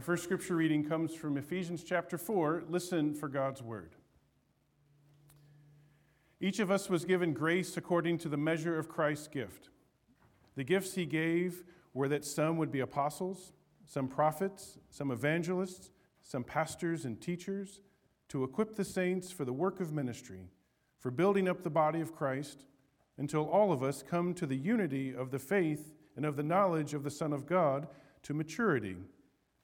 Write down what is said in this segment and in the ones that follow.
Our first scripture reading comes from Ephesians chapter 4. Listen for God's word. Each of us was given grace according to the measure of Christ's gift. The gifts he gave were that some would be apostles, some prophets, some evangelists, some pastors and teachers, to equip the saints for the work of ministry, for building up the body of Christ, until all of us come to the unity of the faith and of the knowledge of the Son of God, to maturity,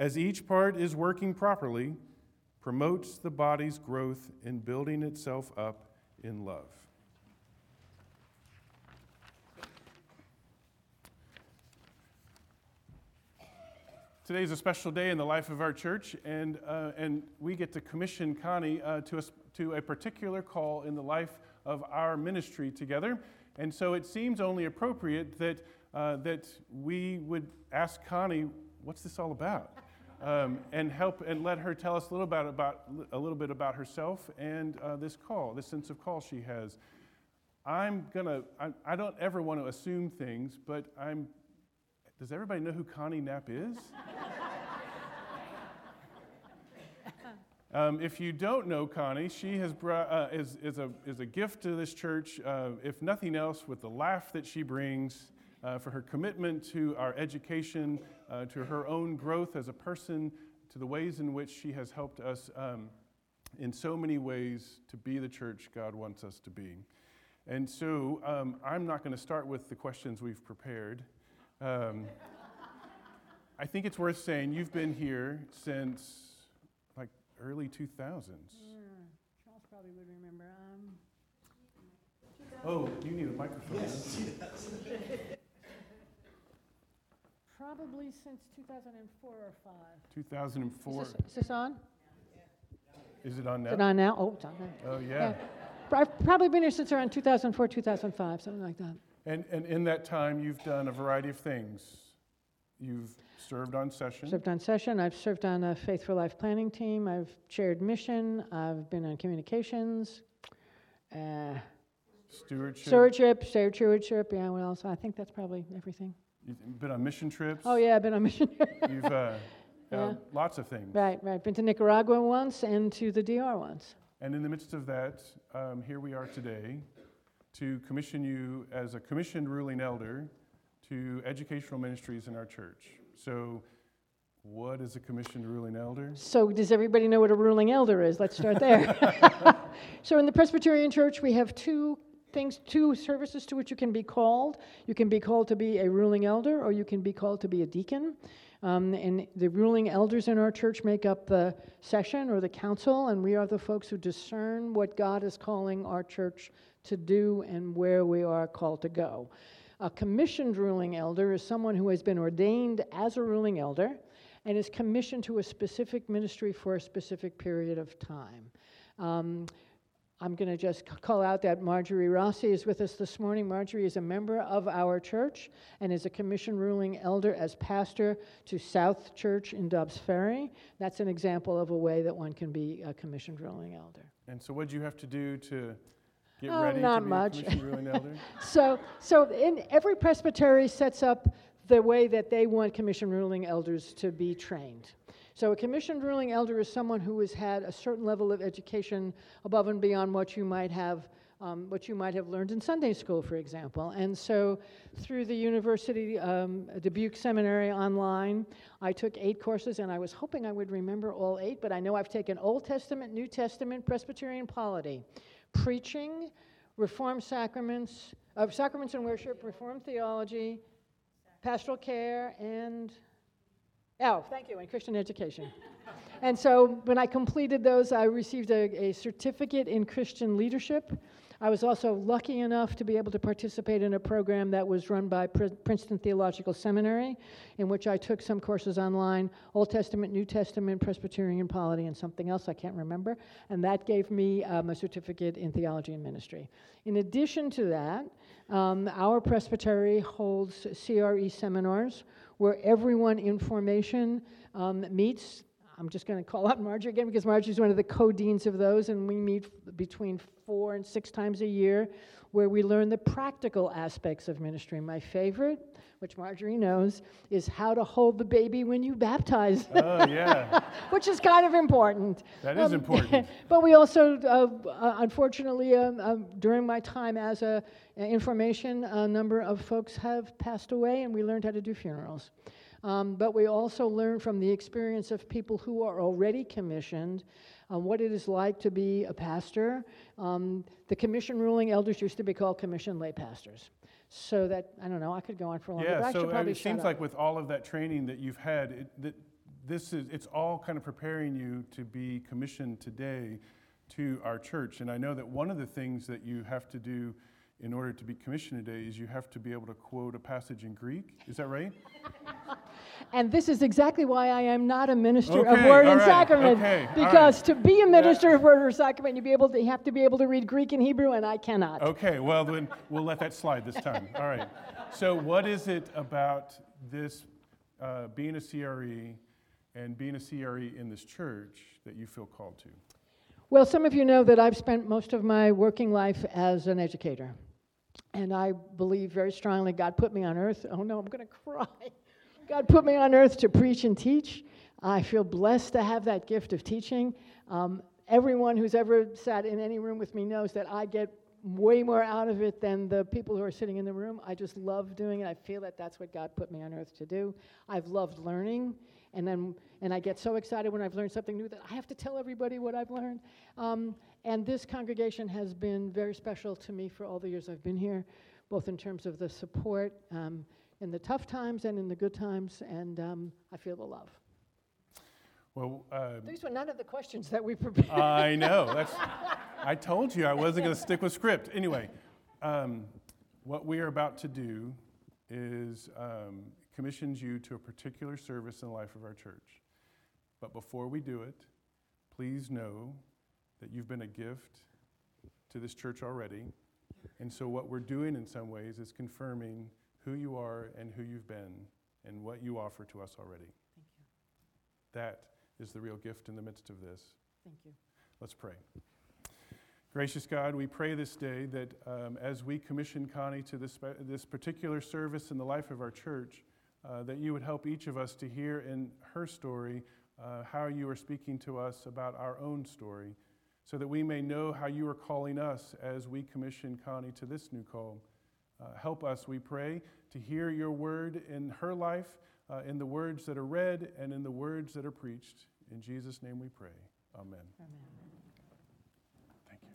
as each part is working properly, promotes the body's growth in building itself up in love. Today is a special day in the life of our church, and, uh, and we get to commission Connie uh, to, a, to a particular call in the life of our ministry together. And so it seems only appropriate that, uh, that we would ask Connie, what's this all about? Um, and help and let her tell us a little, about, about, a little bit about herself and uh, this call, this sense of call she has. I'm gonna, I, I don't ever want to assume things, but I'm, does everybody know who Connie Knapp is? Um, if you don't know Connie, she has brought, uh, is, is, a, is a gift to this church, uh, if nothing else, with the laugh that she brings, uh, for her commitment to our education uh, to her own growth as a person, to the ways in which she has helped us um, in so many ways to be the church God wants us to be. And so um, I'm not going to start with the questions we've prepared. Um, I think it's worth saying you've been here since like early 2000s. Yeah, Charles probably would remember. Um, oh, you need a microphone. Yes, she does. Probably since 2004 or 5. 2004. Is this, is this on? Is it on Is it now? on now? Oh, it's on now. Oh, yeah. I've probably been here since around 2004, 2005, something like that. And, and in that time, you've done a variety of things. You've served on session. Served on session. I've served on a Faith for Life planning team. I've chaired mission. I've been on communications. Uh, Stewardship. stewardship, shared stewardship. Yeah, what else? I think that's probably everything. You've been on mission trips. Oh, yeah, I've been on mission. Trips. You've uh, Yeah. lots of things. right, right. Been to Nicaragua once and to the DR once. And in the midst of that, um, here we are today to commission you as a commissioned ruling elder to educational ministries in our church. So, what is a commissioned ruling elder? So, does everybody know what a ruling elder is? Let's start there. so, in the Presbyterian Church, we have two things, two services to which you can be called. You can be called to be a ruling elder, or you can be called to be a deacon. Um, and the ruling elders in our church make up the session or the council, and we are the folks who discern what God is calling our church to do and where we are called to go. A commissioned ruling elder is someone who has been ordained as a ruling elder and is commissioned to a specific ministry for a specific period of time. Um, I'm going to just call out that Marjorie Rossi is with us this morning. Marjorie is a member of our church and is a commission ruling elder as pastor to South Church in Dobbs Ferry. That's an example of a way that one can be a commissioned ruling elder. And so, what did you have to do to get Oh, ready not to be much. a commissioned ruling elder? So, so in every presbytery sets up the way that they want commissioned ruling elders to be trained. So, a commissioned ruling elder is someone who has had a certain level of education above and beyond what you might have. Um, what you might have learned in Sunday school, for example. And so, through the university, um, Dubuque Seminary online, I took eight courses, and I was hoping I would remember all eight, but I know I've taken Old Testament, New Testament, Presbyterian polity, preaching, Reformed sacraments, uh, sacraments and worship, Reformed theology, pastoral care, and oh, thank you, and Christian education. and so when I completed those, I received a, a certificate in Christian leadership. I was also lucky enough to be able to participate in a program that was run by Pr- Princeton Theological Seminary, in which I took some courses online Old Testament, New Testament, Presbyterian polity, and something else I can't remember. And that gave me um, a certificate in theology and ministry. In addition to that, um, our presbytery holds CRE seminars where everyone in formation um, meets I'm just going to call out Marjorie again because Marjorie's one of the co-deans of those, and we meet between four and six times a year where we learn the practical aspects of ministry. My favorite, which Marjorie knows, is how to hold the baby when you baptize. Oh, yeah. which is kind of important. That is um, important. but we also, uh, uh, unfortunately, uh, um, during my time as a, information, a number of folks have passed away, and we learned how to do funerals. Um, but we also learn from the experience of people who are already commissioned um, what it is like to be a pastor. Um, the commission ruling elders used to be called commission lay pastors. So that, I don't know, I could go on for a long time. Yeah, but so it seems like with all of that training that you've had, it, that this is, it's all kind of preparing you to be commissioned today to our church. And I know that one of the things that you have to do in order to be commissioned today is you have to be able to quote a passage in Greek. Is that right? and this is exactly why I am not a minister okay, of Word and right, Sacrament. Okay, because right. to be a minister of Word or Sacrament, you be able to you have to be able to read Greek and Hebrew, and I cannot. Okay, well then we'll let that slide this time. All right. So what is it about this uh, being a CRE and being a CRE in this church that you feel called to? Well, some of you know that I've spent most of my working life as an educator. And I believe very strongly God put me on earth. Oh no, I'm going to cry. God put me on earth to preach and teach. I feel blessed to have that gift of teaching. Um, everyone who's ever sat in any room with me knows that I get way more out of it than the people who are sitting in the room. I just love doing it. I feel that that's what God put me on earth to do. I've loved learning, and then and I get so excited when I've learned something new that I have to tell everybody what I've learned. Um, and this congregation has been very special to me for all the years I've been here, both in terms of the support um, in the tough times and in the good times, and um, I feel the love. Well, uh, these were none of the questions that we prepared. I know. That's. I told you I wasn't going to stick with script. Anyway, um, what we are about to do is um, commissions you to a particular service in the life of our church. But before we do it, please know that you've been a gift to this church already. And so, what we're doing in some ways is confirming who you are and who you've been and what you offer to us already. Thank you. That is the real gift in the midst of this. Thank you. Let's pray. Gracious God, we pray this day that um, as we commission Connie to this, this particular service in the life of our church, uh, that you would help each of us to hear in her story uh, how you are speaking to us about our own story so that we may know how you are calling us as we commission Connie to this new call. Uh, help us, we pray, to hear your word in her life, uh, in the words that are read, and in the words that are preached. In Jesus' name we pray. Amen. Amen. Thank you.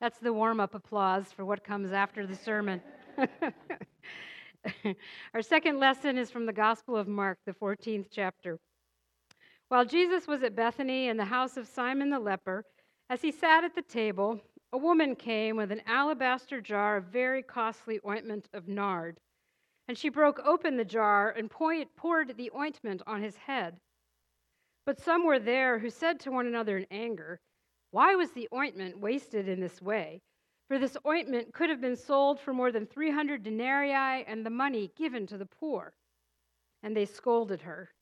That's the warm up applause for what comes after the sermon. Our second lesson is from the Gospel of Mark, the 14th chapter. While Jesus was at Bethany in the house of Simon the leper, as he sat at the table, a woman came with an alabaster jar of very costly ointment of nard. And she broke open the jar and poured the ointment on his head. But some were there who said to one another in anger, Why was the ointment wasted in this way? For this ointment could have been sold for more than 300 denarii and the money given to the poor. And they scolded her.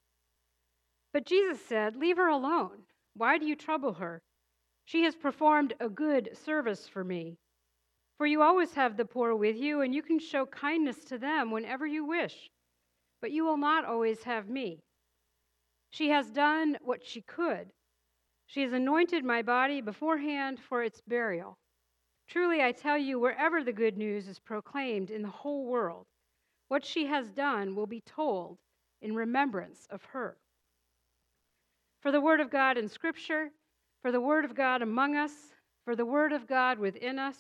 But Jesus said, Leave her alone. Why do you trouble her? She has performed a good service for me. For you always have the poor with you, and you can show kindness to them whenever you wish. But you will not always have me. She has done what she could. She has anointed my body beforehand for its burial. Truly, I tell you, wherever the good news is proclaimed in the whole world, what she has done will be told in remembrance of her. For the word of God in Scripture, for the word of God among us, for the word of God within us.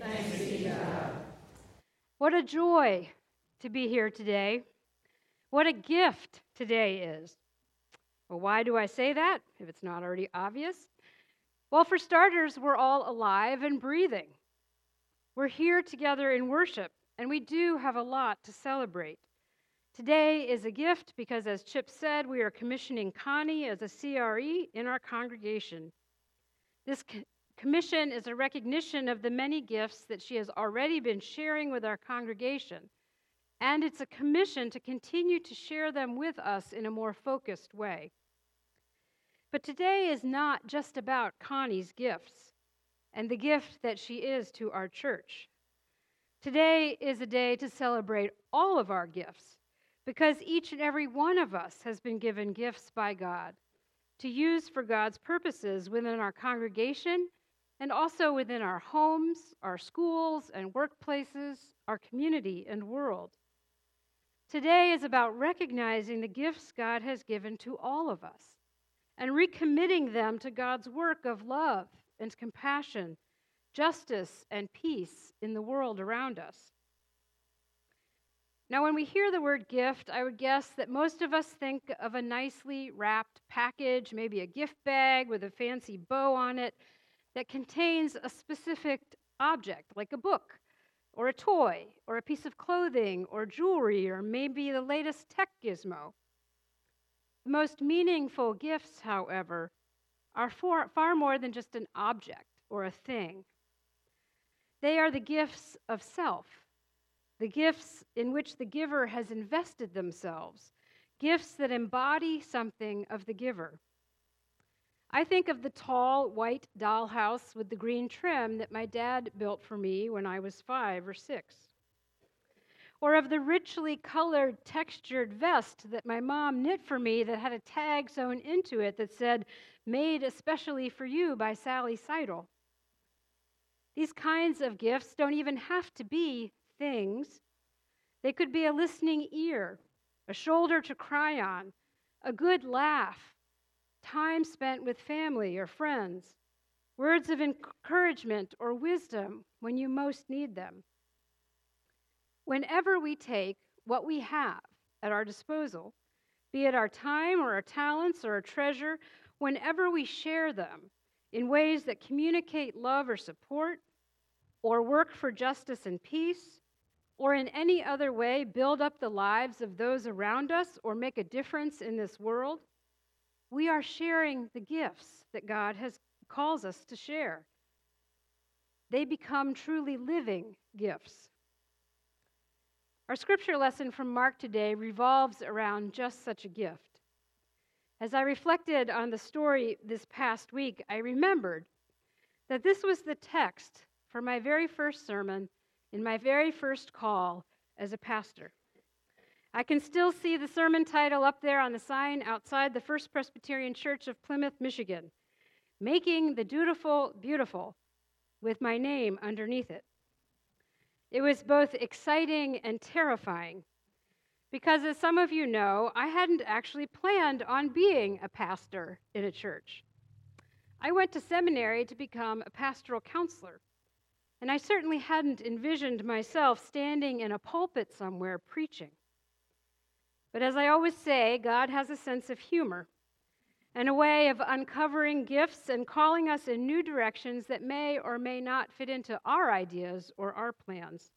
Thanks be God. What a joy to be here today. What a gift today is. Well, why do I say that if it's not already obvious? Well, for starters, we're all alive and breathing. We're here together in worship, and we do have a lot to celebrate. Today is a gift because, as Chip said, we are commissioning Connie as a CRE in our congregation. This commission is a recognition of the many gifts that she has already been sharing with our congregation, and it's a commission to continue to share them with us in a more focused way. But today is not just about Connie's gifts and the gift that she is to our church. Today is a day to celebrate all of our gifts because each and every one of us has been given gifts by God to use for God's purposes within our congregation and also within our homes, our schools and workplaces, our community and world. Today is about recognizing the gifts God has given to all of us and recommitting them to God's work of love and compassion, justice and peace in the world around us. Now, when we hear the word gift, I would guess that most of us think of a nicely wrapped package, maybe a gift bag with a fancy bow on it, that contains a specific object, like a book, or a toy, or a piece of clothing, or jewelry, or maybe the latest tech gizmo. The most meaningful gifts, however, are for, far more than just an object or a thing. They are the gifts of self, the gifts in which the giver has invested themselves, gifts that embody something of the giver. I think of the tall white dollhouse with the green trim that my dad built for me when I was five or six. Or of the richly colored textured vest that my mom knit for me that had a tag sewn into it that said, Made especially for you by Sally Seidel. These kinds of gifts don't even have to be things. They could be a listening ear, a shoulder to cry on, a good laugh, time spent with family or friends, words of encouragement or wisdom when you most need them. Whenever we take what we have at our disposal, be it our time or our talents or our treasure, whenever we share them in ways that communicate love or support, or work for justice and peace, or in any other way build up the lives of those around us or make a difference in this world, we are sharing the gifts that God has calls us to share. They become truly living gifts. Our scripture lesson from Mark today revolves around just such a gift. As I reflected on the story this past week, I remembered that this was the text for my very first sermon in my very first call as a pastor. I can still see the sermon title up there on the sign outside the First Presbyterian Church of Plymouth, Michigan Making the Dutiful Beautiful, with my name underneath it. It was both exciting and terrifying because, as some of you know, I hadn't actually planned on being a pastor in a church. I went to seminary to become a pastoral counselor. And I certainly hadn't envisioned myself standing in a pulpit somewhere preaching. But as I always say, God has a sense of humor and a way of uncovering gifts and calling us in new directions that may or may not fit into our ideas or our plans.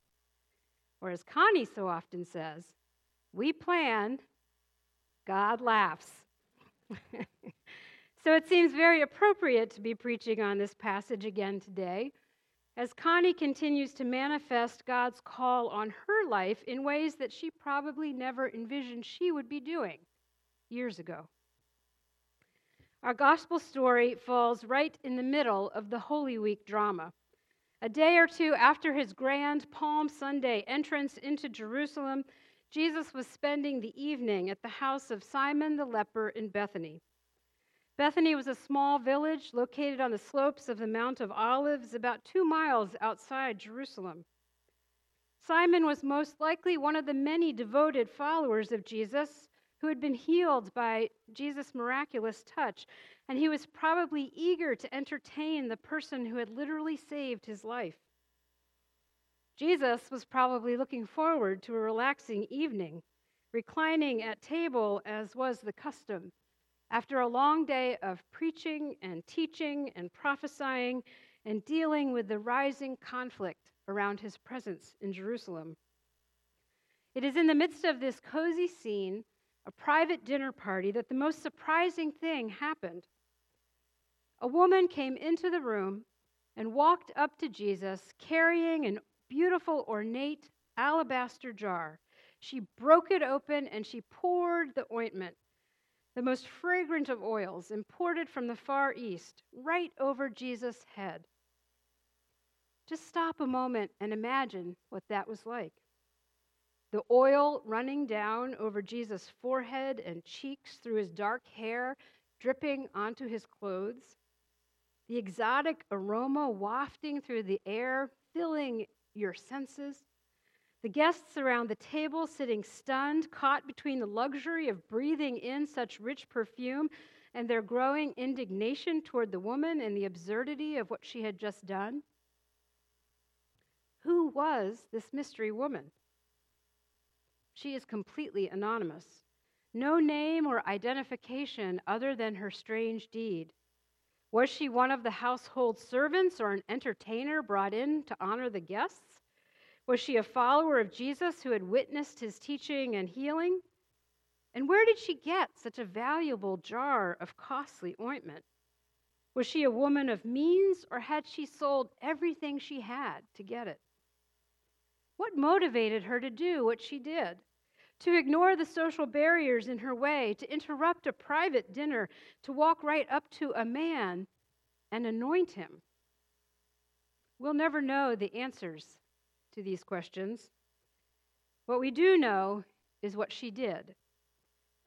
Or as Connie so often says, we plan, God laughs. so it seems very appropriate to be preaching on this passage again today as Connie continues to manifest God's call on her life in ways that she probably never envisioned she would be doing years ago. Our gospel story falls right in the middle of the Holy Week drama. A day or two after his grand Palm Sunday entrance into Jerusalem, Jesus was spending the evening at the house of Simon the leper in Bethany. Bethany was a small village located on the slopes of the Mount of Olives, about two miles outside Jerusalem. Simon was most likely one of the many devoted followers of Jesus who had been healed by Jesus' miraculous touch, and he was probably eager to entertain the person who had literally saved his life. Jesus was probably looking forward to a relaxing evening reclining at table as was the custom. After a long day of preaching and teaching and prophesying and dealing with the rising conflict around his presence in Jerusalem. It is in the midst of this cozy scene, a private dinner party, that the most surprising thing happened. A woman came into the room and walked up to Jesus carrying an beautiful, ornate alabaster jar. She broke it open and she poured the ointment, the most fragrant of oils, imported from the Far East, right over Jesus' head. Just stop a moment and imagine what that was like. The oil running down over Jesus' forehead and cheeks through his dark hair, dripping onto his clothes. The exotic aroma wafting through the air, filling your senses. The guests around the table sitting stunned, caught between the luxury of breathing in such rich perfume and their growing indignation toward the woman and the absurdity of what she had just done. Who was this mystery woman? She is completely anonymous. No name or identification other than her strange deed. Was she one of the household servants or an entertainer brought in to honor the guests? Was she a follower of Jesus who had witnessed his teaching and healing? And where did she get such a valuable jar of costly ointment? Was she a woman of means, or had she sold everything she had to get it? What motivated her to do what she did? To ignore the social barriers in her way, to interrupt a private dinner, to walk right up to a man and anoint him? We'll never know the answers to these questions. What we do know is what she did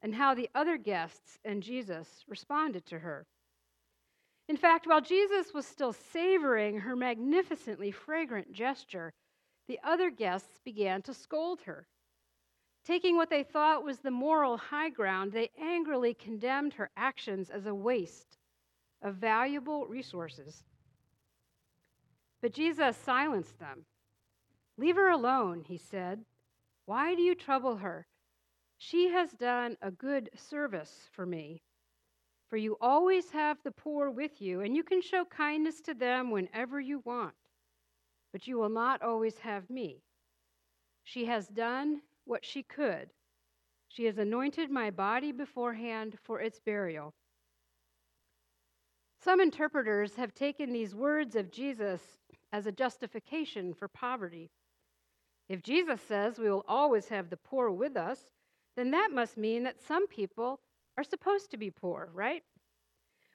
and how the other guests and Jesus responded to her. In fact, while Jesus was still savoring her magnificently fragrant gesture, the other guests began to scold her. Taking what they thought was the moral high ground, they angrily condemned her actions as a waste of valuable resources. But Jesus silenced them. Leave her alone, he said. Why do you trouble her? She has done a good service for me. For you always have the poor with you, and you can show kindness to them whenever you want but you will not always have me. She has done what she could. She has anointed my body beforehand for its burial. Some interpreters have taken these words of Jesus as a justification for poverty. If Jesus says we will always have the poor with us, then that must mean that some people are supposed to be poor, right?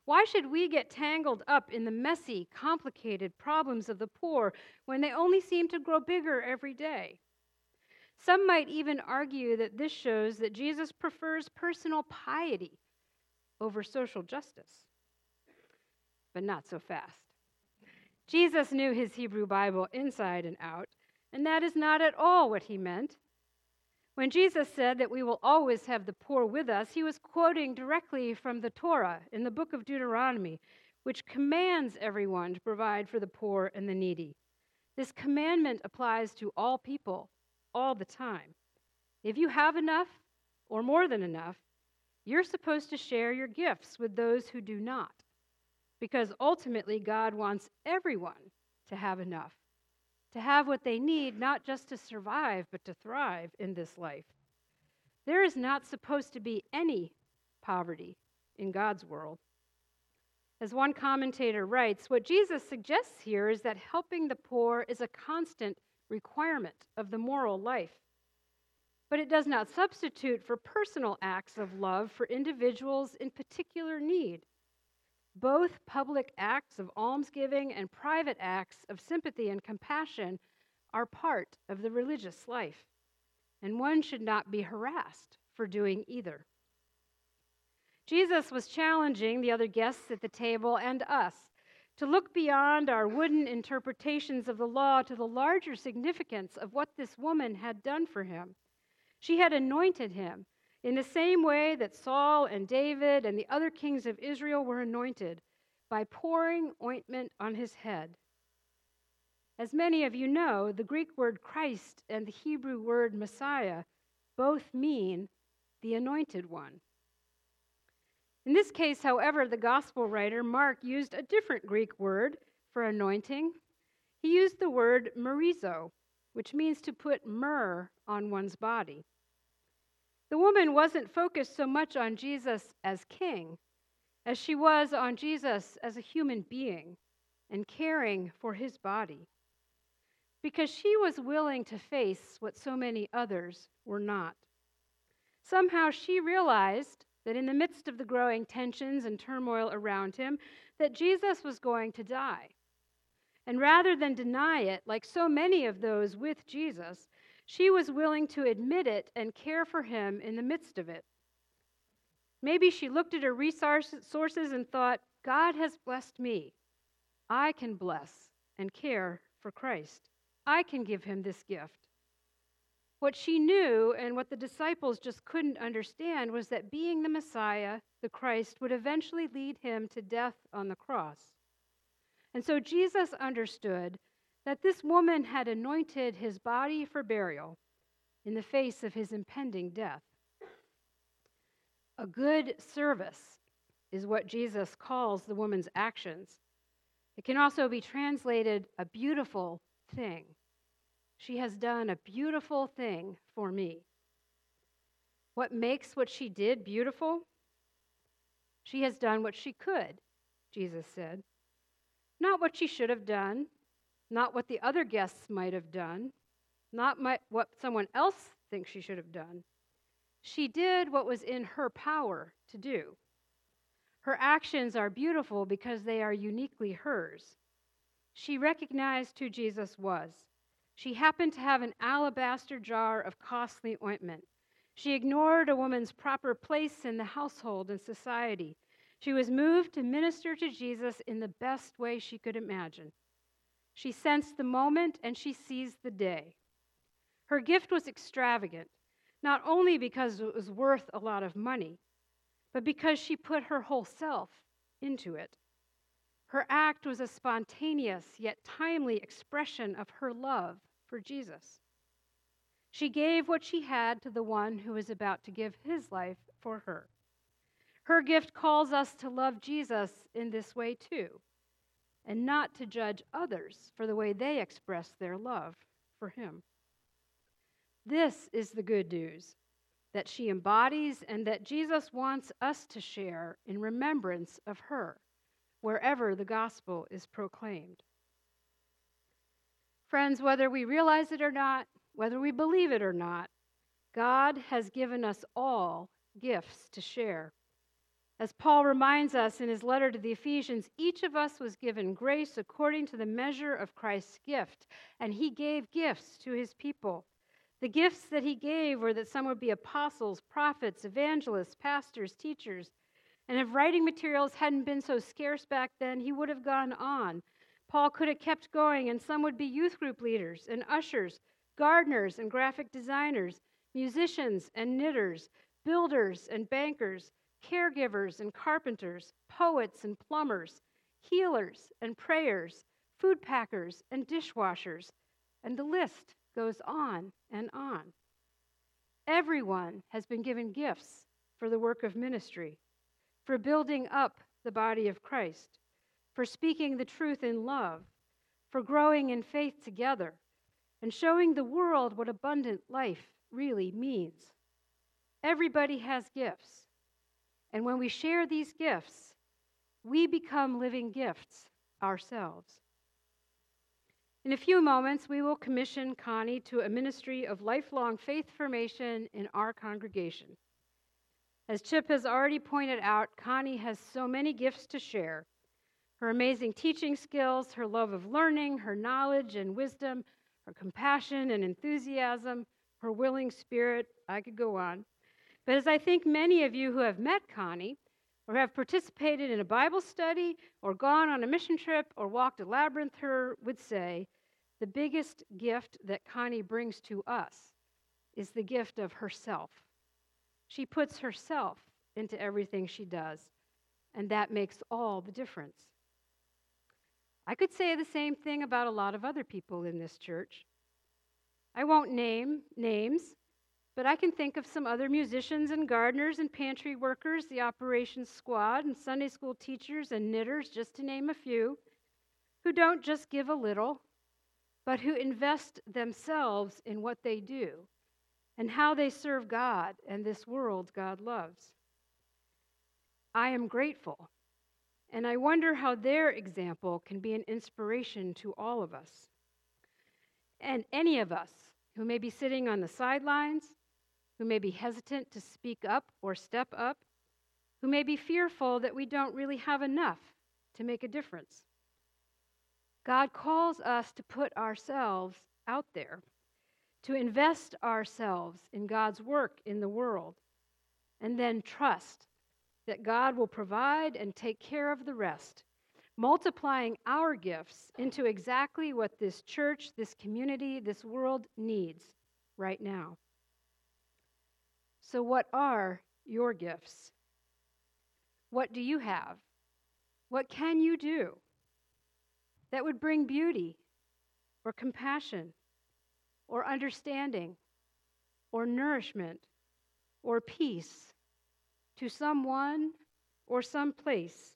Why should we get tangled up in the messy, complicated problems of the poor when they only seem to grow bigger every day? Some might even argue that this shows that Jesus prefers personal piety over social justice. But not so fast. Jesus knew his Hebrew Bible inside and out, and that is not at all what he meant. When Jesus said that we will always have the poor with us, he was quoting directly from the Torah in the book of Deuteronomy, which commands everyone to provide for the poor and the needy. This commandment applies to all people, all the time. If you have enough, or more than enough, you're supposed to share your gifts with those who do not, because ultimately God wants everyone to have enough to have what they need, not just to survive, but to thrive in this life. There is not supposed to be any poverty in God's world. As one commentator writes, what Jesus suggests here is that helping the poor is a constant requirement of the moral life. But it does not substitute for personal acts of love for individuals in particular need. Both public acts of almsgiving and private acts of sympathy and compassion are part of the religious life, and one should not be harassed for doing either. Jesus was challenging the other guests at the table and us to look beyond our wooden interpretations of the law to the larger significance of what this woman had done for him. She had anointed him in the same way that Saul and David and the other kings of Israel were anointed, by pouring ointment on his head. As many of you know, the Greek word Christ and the Hebrew word Messiah both mean the anointed one. In this case, however, the gospel writer Mark used a different Greek word for anointing. He used the word myrizo, which means to put myrrh on one's body. The woman wasn't focused so much on Jesus as king as she was on Jesus as a human being and caring for his body. Because she was willing to face what so many others were not. Somehow she realized that in the midst of the growing tensions and turmoil around him, that Jesus was going to die. And rather than deny it, like so many of those with Jesus, she was willing to admit it and care for him in the midst of it. Maybe she looked at her resources and thought, God has blessed me. I can bless and care for Christ. I can give him this gift. What she knew and what the disciples just couldn't understand was that being the Messiah, the Christ, would eventually lead him to death on the cross. And so Jesus understood that this woman had anointed his body for burial in the face of his impending death. A good service is what Jesus calls the woman's actions. It can also be translated a beautiful thing. She has done a beautiful thing for me. What makes what she did beautiful? She has done what she could, Jesus said. Not what she should have done, not what the other guests might have done, not my, what someone else thinks she should have done. She did what was in her power to do. Her actions are beautiful because they are uniquely hers. She recognized who Jesus was. She happened to have an alabaster jar of costly ointment. She ignored a woman's proper place in the household and society. She was moved to minister to Jesus in the best way she could imagine. She sensed the moment and she seized the day. Her gift was extravagant, not only because it was worth a lot of money, but because she put her whole self into it. Her act was a spontaneous yet timely expression of her love for Jesus. She gave what she had to the one who was about to give his life for her. Her gift calls us to love Jesus in this way too and not to judge others for the way they express their love for Him. This is the good news that she embodies and that Jesus wants us to share in remembrance of her wherever the gospel is proclaimed. Friends, whether we realize it or not, whether we believe it or not, God has given us all gifts to share. As Paul reminds us in his letter to the Ephesians, each of us was given grace according to the measure of Christ's gift, and he gave gifts to his people. The gifts that he gave were that some would be apostles, prophets, evangelists, pastors, teachers. And if writing materials hadn't been so scarce back then, he would have gone on. Paul could have kept going, and some would be youth group leaders and ushers, gardeners and graphic designers, musicians and knitters, builders and bankers caregivers and carpenters, poets and plumbers, healers and prayers, food packers and dishwashers, and the list goes on and on. Everyone has been given gifts for the work of ministry, for building up the body of Christ, for speaking the truth in love, for growing in faith together, and showing the world what abundant life really means. Everybody has gifts. And when we share these gifts, we become living gifts ourselves. In a few moments, we will commission Connie to a ministry of lifelong faith formation in our congregation. As Chip has already pointed out, Connie has so many gifts to share her amazing teaching skills, her love of learning, her knowledge and wisdom, her compassion and enthusiasm, her willing spirit. I could go on. But as I think many of you who have met Connie, or have participated in a Bible study, or gone on a mission trip, or walked a labyrinth her would say, the biggest gift that Connie brings to us is the gift of herself. She puts herself into everything she does, and that makes all the difference. I could say the same thing about a lot of other people in this church. I won't name names, But I can think of some other musicians and gardeners and pantry workers, the operations squad, and Sunday school teachers and knitters, just to name a few, who don't just give a little, but who invest themselves in what they do and how they serve God and this world God loves. I am grateful, and I wonder how their example can be an inspiration to all of us. And any of us who may be sitting on the sidelines, who may be hesitant to speak up or step up, who may be fearful that we don't really have enough to make a difference. God calls us to put ourselves out there, to invest ourselves in God's work in the world, and then trust that God will provide and take care of the rest, multiplying our gifts into exactly what this church, this community, this world needs right now. So, what are your gifts? What do you have? What can you do? that would bring beauty or compassion or understanding or nourishment or peace to someone or some place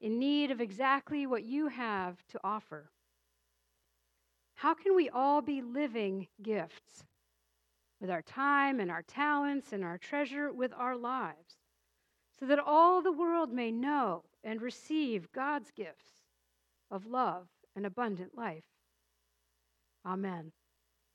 in need of exactly what you have to offer. How can we all be living gifts with our time and our talents and our treasure with our lives so that all the world may know and receive God's gifts? of love and abundant life. Amen.